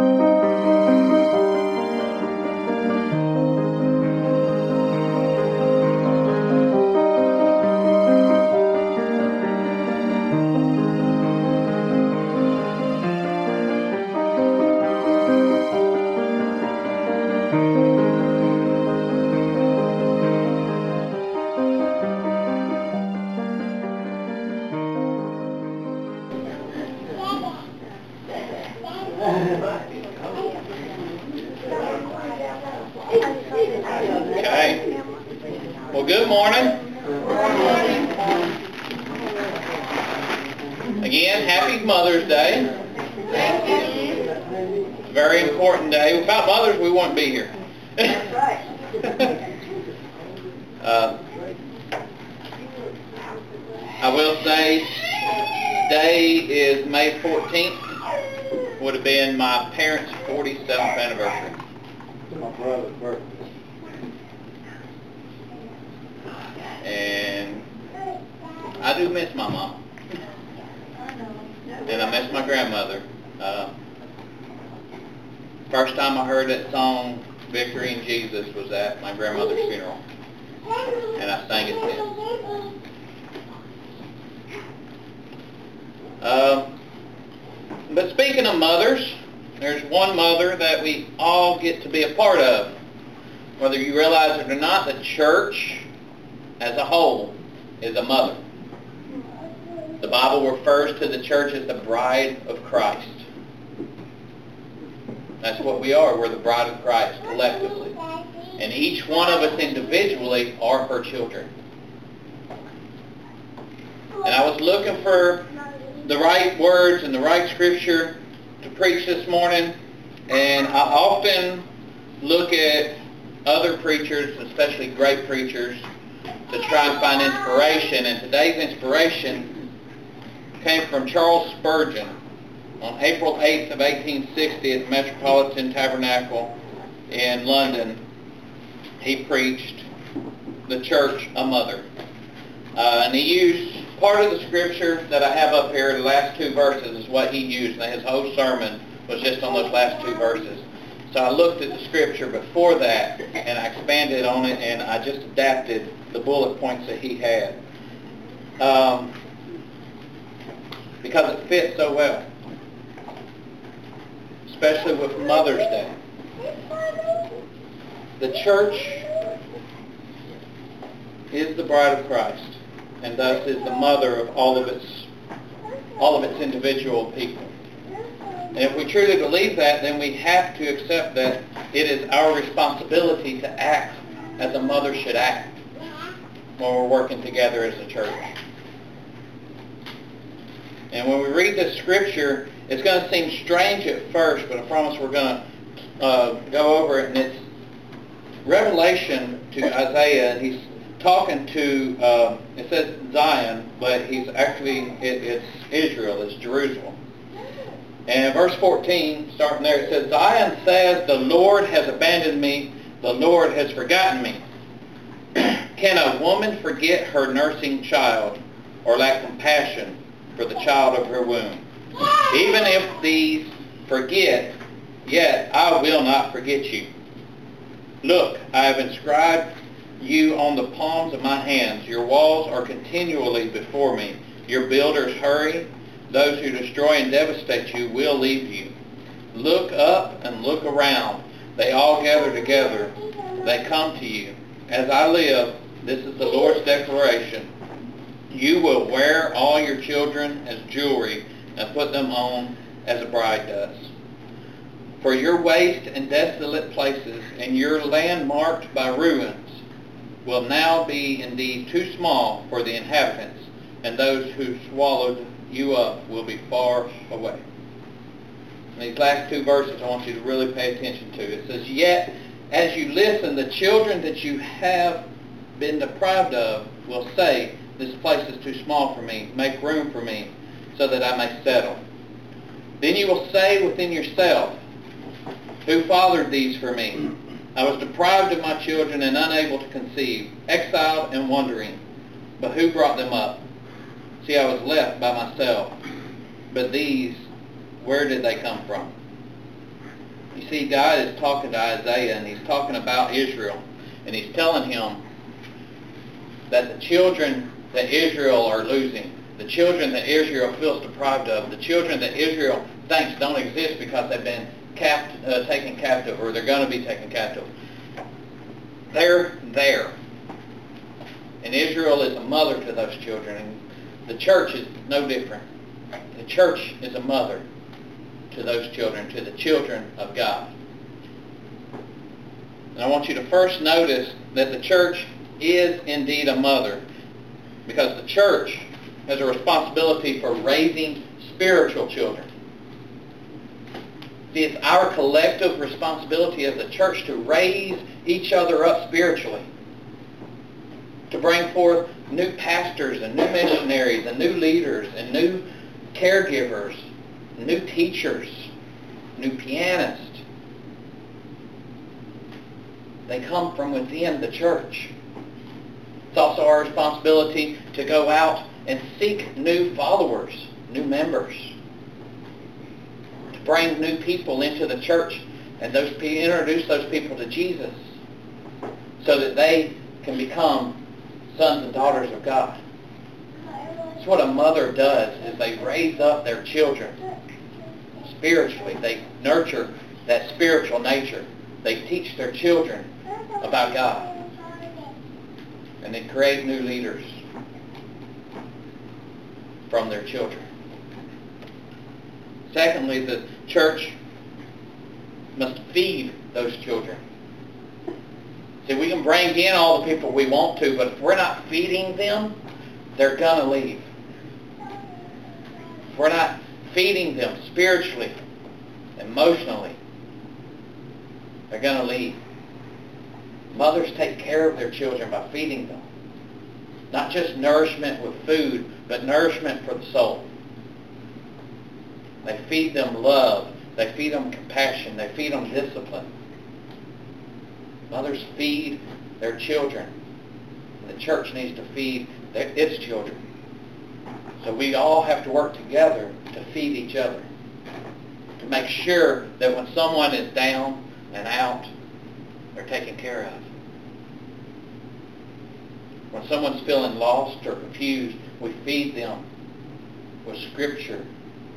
Okay. Very important day. Without mothers, we wouldn't be here. uh, I will say, today is May 14th. Would have been my parents' 47th anniversary. My brother's birthday. And I do miss my mom. And I miss my grandmother. Uh, first time I heard that song, Victory in Jesus, was at my grandmother's funeral. And I sang it then. Um, but speaking of mothers, there's one mother that we all get to be a part of. Whether you realize it or not, the church as a whole is a mother. The Bible refers to the church as the bride of Christ. That's what we are. We're the bride of Christ collectively. And each one of us individually are her children. And I was looking for the right words and the right scripture to preach this morning. And I often look at other preachers, especially great preachers, to try and find inspiration. And today's inspiration came from Charles Spurgeon on April 8th of 1860 at the Metropolitan Tabernacle in London. He preached the church a mother. Uh, and he used part of the scripture that I have up here, the last two verses is what he used. And his whole sermon was just on those last two verses. So I looked at the scripture before that, and I expanded on it, and I just adapted the bullet points that he had. Um, because it fits so well, especially with Mother's Day. The church is the bride of Christ, and thus is the mother of all of its all of its individual people. And if we truly believe that, then we have to accept that it is our responsibility to act as a mother should act when we're working together as a church. And when we read this scripture, it's going to seem strange at first, but I promise we're going to uh, go over it. And it's Revelation to Isaiah, and he's talking to, uh, it says Zion, but he's actually, it, it's Israel, it's Jerusalem. And verse 14, starting there, it says, Zion says, the Lord has abandoned me, the Lord has forgotten me. Can a woman forget her nursing child or lack compassion for the child of her womb? Even if these forget, yet I will not forget you. Look, I have inscribed you on the palms of my hands. Your walls are continually before me. Your builders hurry. Those who destroy and devastate you will leave you. Look up and look around. They all gather together. They come to you. As I live, this is the Lord's declaration. You will wear all your children as jewelry and put them on as a bride does. For your waste and desolate places and your land marked by ruins will now be indeed too small for the inhabitants, and those who swallowed you up will be far away. And these last two verses I want you to really pay attention to. It says, Yet as you listen, the children that you have been deprived of will say, This place is too small for me. Make room for me so that I may settle. Then you will say within yourself, Who fathered these for me? I was deprived of my children and unable to conceive, exiled and wandering. But who brought them up? See, I was left by myself. But these, where did they come from? You see, God is talking to Isaiah, and he's talking about Israel, and he's telling him that the children that Israel are losing, the children that Israel feels deprived of, the children that Israel thinks don't exist because they've been uh, taken captive or they're going to be taken captive, they're there. And Israel is a mother to those children, and the church is no different. The church is a mother to those children, to the children of God. And I want you to first notice that the church is indeed a mother because the church has a responsibility for raising spiritual children. See, it's our collective responsibility as a church to raise each other up spiritually, to bring forth new pastors and new missionaries and new leaders and new caregivers, new teachers, new pianists. They come from within the church. It's also our responsibility to go out and seek new followers, new members, to bring new people into the church and those introduce those people to Jesus so that they can become sons and daughters of God. That's what a mother does is they raise up their children spiritually. They nurture that spiritual nature. They teach their children about God. And they create new leaders from their children. Secondly, the church must feed those children. See, we can bring in all the people we want to, but if we're not feeding them, they're going to leave. If we're not feeding them spiritually, emotionally, they're going to leave. Mothers take care of their children by feeding them. Not just nourishment with food, but nourishment for the soul. They feed them love. They feed them compassion. They feed them discipline. Mothers feed their children. The church needs to feed their, its children. So we all have to work together to feed each other. To make sure that when someone is down and out, they're taken care of. When someone's feeling lost or confused, we feed them with Scripture,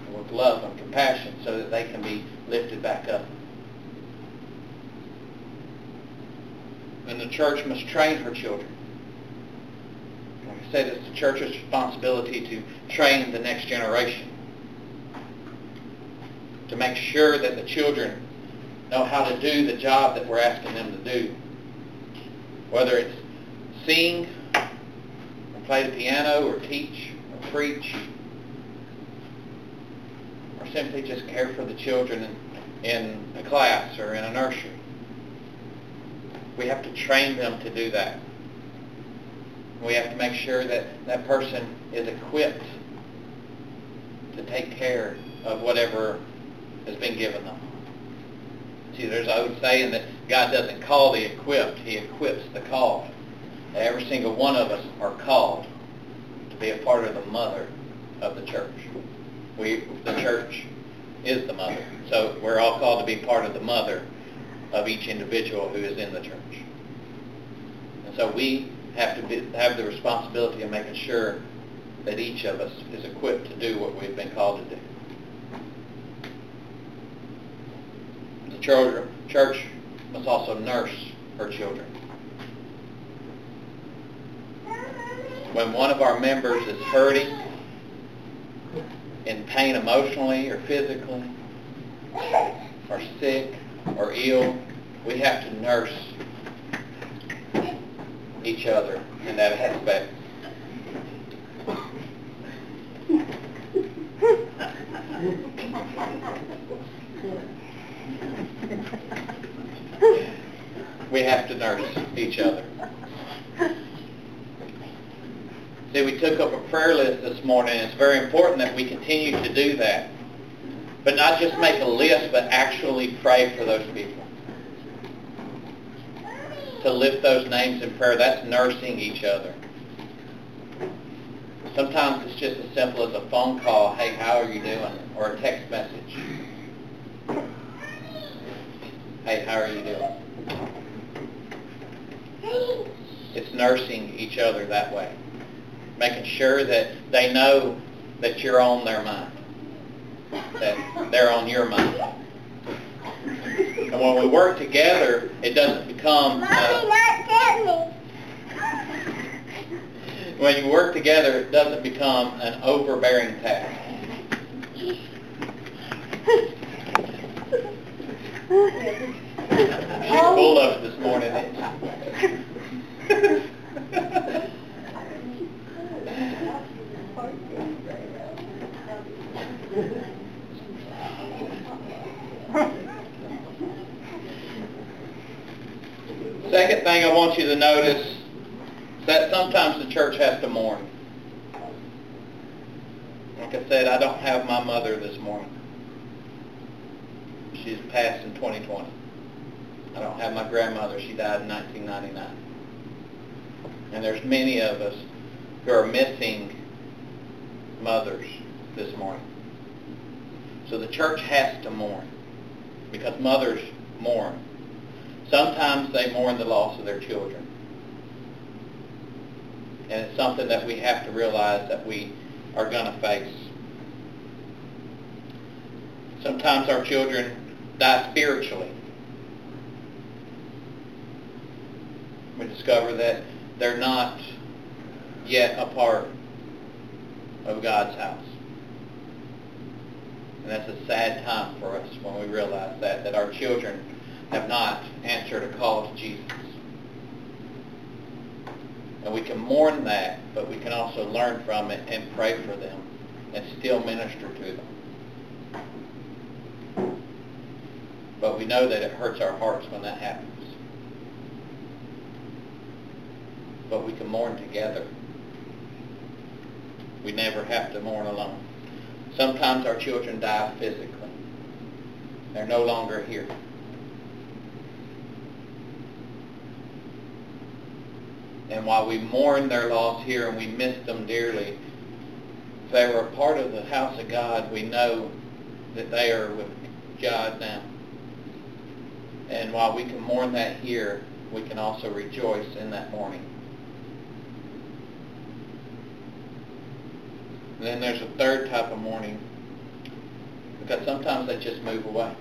and with love and compassion so that they can be lifted back up. And the church must train her children. Like I said, it's the church's responsibility to train the next generation. To make sure that the children know how to do the job that we're asking them to do. Whether it's sing, play the piano, or teach, or preach, or simply just care for the children in, in a class or in a nursery. We have to train them to do that. We have to make sure that that person is equipped to take care of whatever has been given them. See, there's an old saying that God doesn't call the equipped, he equips the called. Every single one of us are called to be a part of the mother of the church. We, the church is the mother. So we're all called to be part of the mother of each individual who is in the church. And so we have to be, have the responsibility of making sure that each of us is equipped to do what we've been called to do. The church must also nurse her children. When one of our members is hurting, in pain emotionally or physically, or sick or ill, we have to nurse each other in that aspect. we have to nurse each other. See, we took up a prayer list this morning. It's very important that we continue to do that. But not just make a list, but actually pray for those people. To lift those names in prayer, that's nursing each other. Sometimes it's just as simple as a phone call, hey, how are you doing? Or a text message. hey, how are you doing? It's nursing each other that way. Making sure that they know that you're on their mind. That they're on your mind. And when we work together, it doesn't become... Mommy, Uh, not me. when you work together, it doesn't become an overbearing task. She's full of it this morning. isn't she? Second thing I want you to notice that sometimes the church has to mourn. Like I said, I don't have my mother this morning. She's passed in 2020. I don't have my grandmother. She died in 1999. And there's many of us who are missing mothers this morning. So the church has to mourn because mothers mourn. Sometimes they mourn the loss of their children. And it's something that we have to realize that we are going to face. Sometimes our children die spiritually. We discover that they're not yet a part of God's house. And that's a sad time for us when we realize that, that our children have not answered a call to Jesus. And we can mourn that, but we can also learn from it and pray for them and still minister to them. But we know that it hurts our hearts when that happens. But we can mourn together. We never have to mourn alone. Sometimes our children die physically. They're no longer here. And while we mourn their loss here and we miss them dearly, if they were a part of the house of God, we know that they are with God now. And while we can mourn that here, we can also rejoice in that mourning. And then there's a third type of mourning, because sometimes they just move away.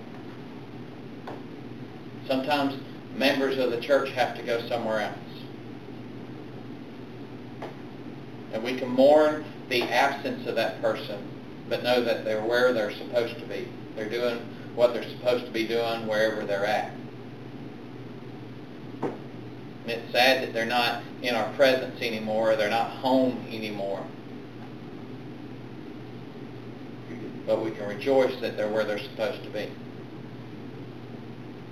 Sometimes members of the church have to go somewhere else. And we can mourn the absence of that person, but know that they're where they're supposed to be. They're doing what they're supposed to be doing wherever they're at. And it's sad that they're not in our presence anymore. They're not home anymore. But we can rejoice that they're where they're supposed to be.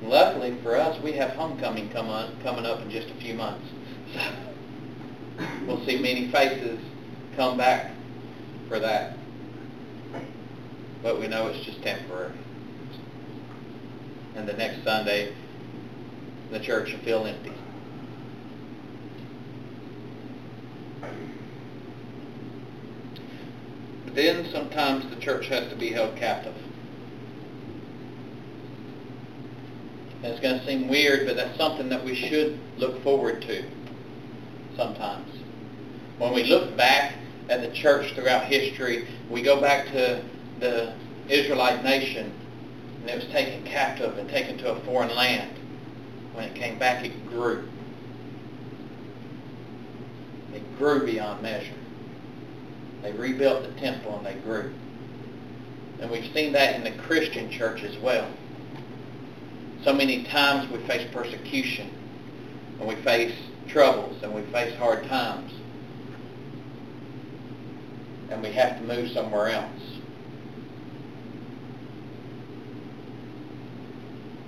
Luckily for us, we have homecoming come on, coming up in just a few months. So we'll see many faces come back for that. But we know it's just temporary. And the next Sunday, the church will feel empty. But then sometimes the church has to be held captive. And it's going to seem weird, but that's something that we should look forward to sometimes. When we look back at the church throughout history, we go back to the Israelite nation, and it was taken captive and taken to a foreign land. When it came back, it grew. It grew beyond measure. They rebuilt the temple and they grew. And we've seen that in the Christian church as well. So many times we face persecution and we face troubles and we face hard times. And we have to move somewhere else.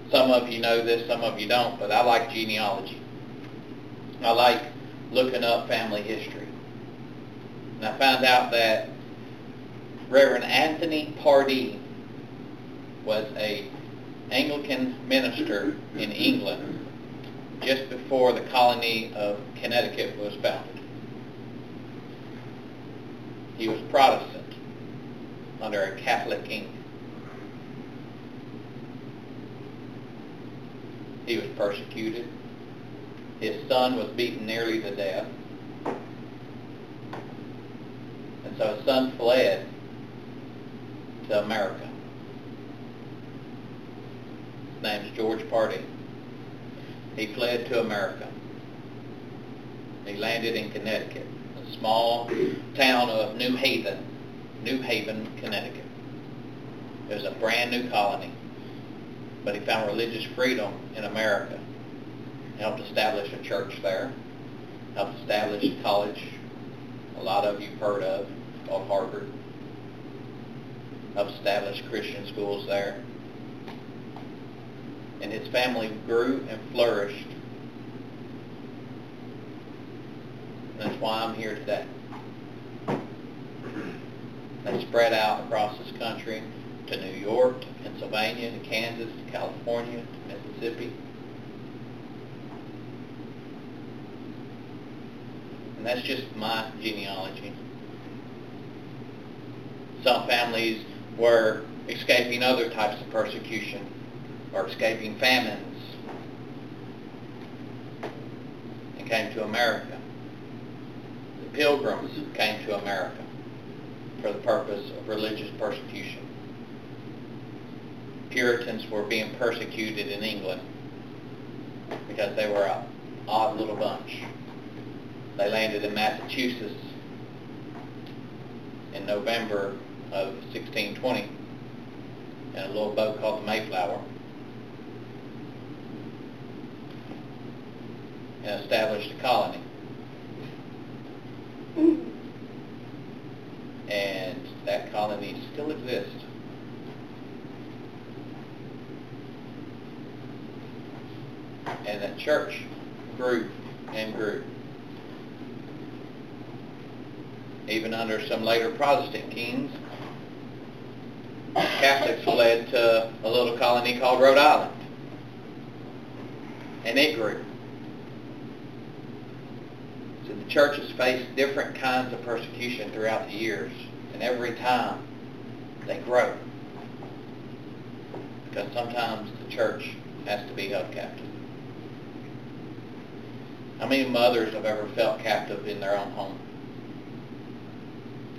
Some of you know this, some of you don't, but I like genealogy. I like looking up family history. And I found out that Reverend Anthony Pardee was a Anglican minister in England just before the colony of Connecticut was founded. He was Protestant under a Catholic king. He was persecuted. His son was beaten nearly to death. And so his son fled to America. His name's George Pardee. He fled to America. He landed in Connecticut, small town of New Haven, New Haven, Connecticut. It was a brand new colony, but he found religious freedom in America. Helped establish a church there, helped establish a college, a lot of you've heard of, called Harvard. Helped establish Christian schools there. And his family grew and flourished. And that's why I'm here today. They spread out across this country to New York, to Pennsylvania, to Kansas, to California, to Mississippi. And that's just my genealogy. Some families were escaping other types of persecution or escaping famines and came to America. Pilgrims came to America for the purpose of religious persecution. Puritans were being persecuted in England because they were an odd little bunch. They landed in Massachusetts in November of 1620 in a little boat called the Mayflower and established a colony. And that colony still exists. And that church grew and grew. Even under some later Protestant kings, Catholics fled to a little colony called Rhode Island. And it grew. So the church has faced different kinds of persecution throughout the years. And every time they grow. Because sometimes the church has to be held captive. How many mothers have ever felt captive in their own home?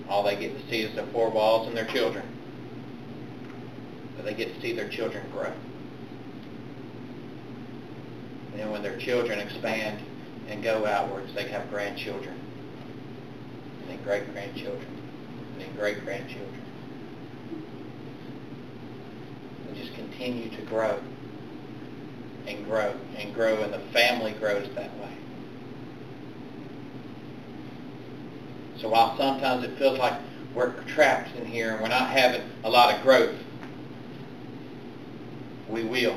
All they get to see is their four walls and their children. But they get to see their children grow. And then when their children expand and go outwards, they have grandchildren. And then great-grandchildren. And then great-grandchildren. And just continue to grow and grow and grow, and the family grows that way. So while sometimes it feels like we're trapped in here and we're not having a lot of growth, we will.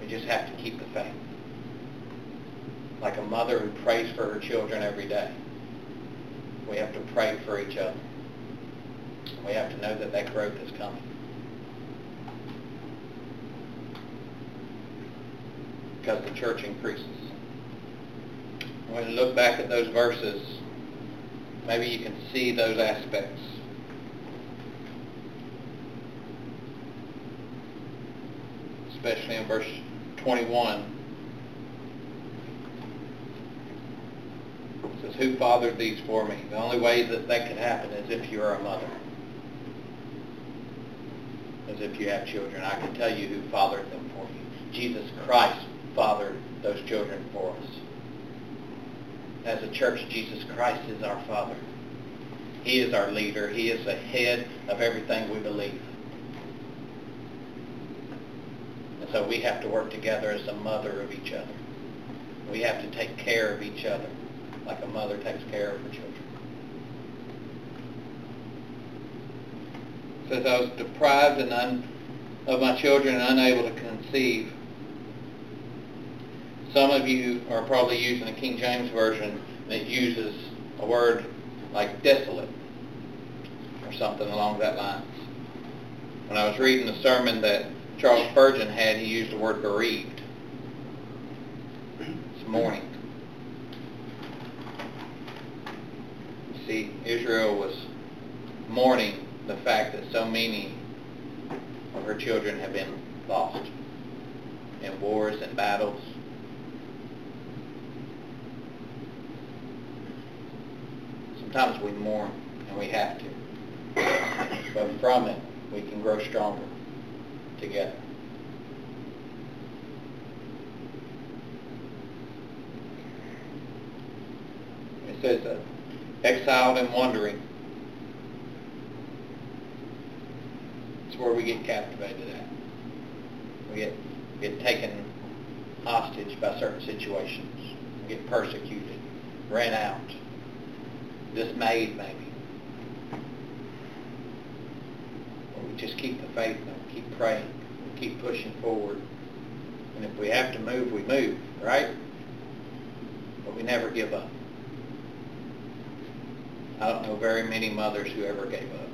We just have to keep the faith. Like a mother who prays for her children every day. We have to pray for each other. We have to know that that growth is coming. Because the church increases. When you look back at those verses, maybe you can see those aspects. Especially in verse 21. Says, Who fathered these for me? The only way that that could happen is if you're a mother. As if you have children. I can tell you who fathered them for you. Jesus Christ fathered those children for us. As a church, Jesus Christ is our Father. He is our leader. He is the head of everything we believe. And so we have to work together as a mother of each other. We have to take care of each other like a mother takes care of her children. It says, I was deprived and un- of my children and unable to conceive. Some of you are probably using the King James Version that uses a word like desolate or something along that lines. When I was reading the sermon that Charles Spurgeon had, he used the word bereaved. It's mourning. See, Israel was mourning the fact that so many of her children have been lost. in wars and battles. Sometimes we mourn, and we have to. But from it, we can grow stronger together. It says, uh, exiled and wandering. It's where we get captivated at. We get, get taken hostage by certain situations. We get persecuted, ran out, dismayed maybe. But we just keep the faith and keep praying. We keep pushing forward. And if we have to move, we move, right? But we never give up. I don't know very many mothers who ever gave up.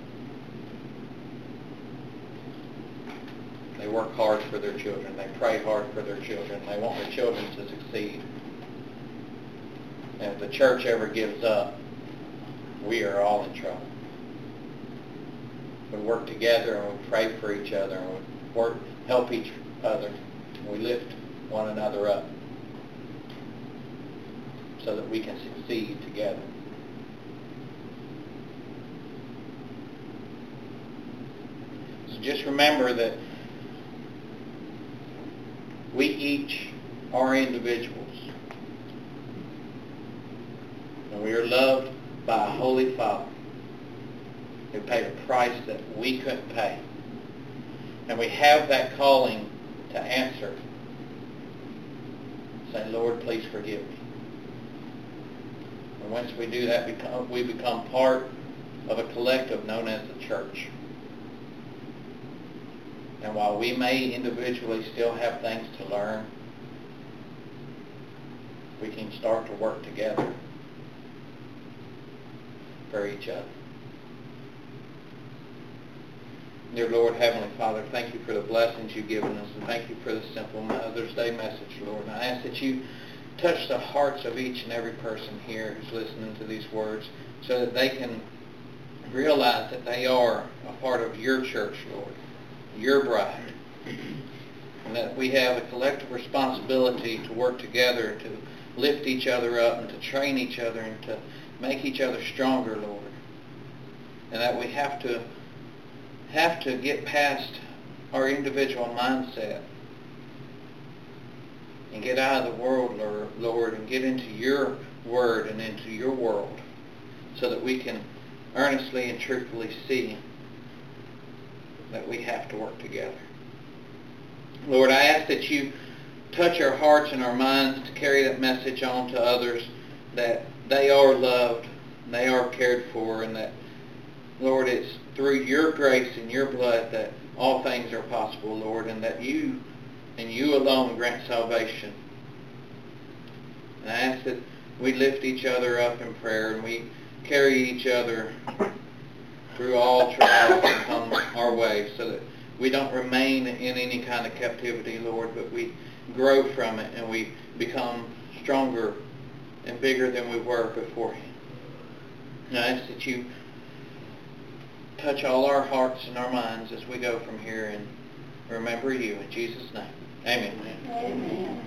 They work hard for their children. They pray hard for their children. They want their children to succeed. And if the church ever gives up, we are all in trouble. We work together and we pray for each other and we work, help each other. And we lift one another up so that we can succeed together. Just remember that we each are individuals. And we are loved by a Holy Father who paid a price that we couldn't pay. And we have that calling to answer. Say, Lord, please forgive me. And once we do that, we become part of a collective known as the church. And while we may individually still have things to learn, we can start to work together for each other. Dear Lord, Heavenly Father, thank you for the blessings you've given us, and thank you for the simple Mother's Day message, Lord. And I ask that you touch the hearts of each and every person here who's listening to these words so that they can realize that they are a part of your church, Lord your bride. And that we have a collective responsibility to work together to lift each other up and to train each other and to make each other stronger, Lord. And that we have to have to get past our individual mindset and get out of the world, Lord, and get into your word and into your world so that we can earnestly and truthfully see that we have to work together. Lord, I ask that you touch our hearts and our minds to carry that message on to others that they are loved, they are cared for, and that, Lord, it's through your grace and your blood that all things are possible, Lord, and that you and you alone grant salvation. And I ask that we lift each other up in prayer and we carry each other through all trials that come our way so that we don't remain in any kind of captivity, Lord, but we grow from it and we become stronger and bigger than we were beforehand. And I ask that you touch all our hearts and our minds as we go from here and remember you in Jesus' name. Amen. Amen.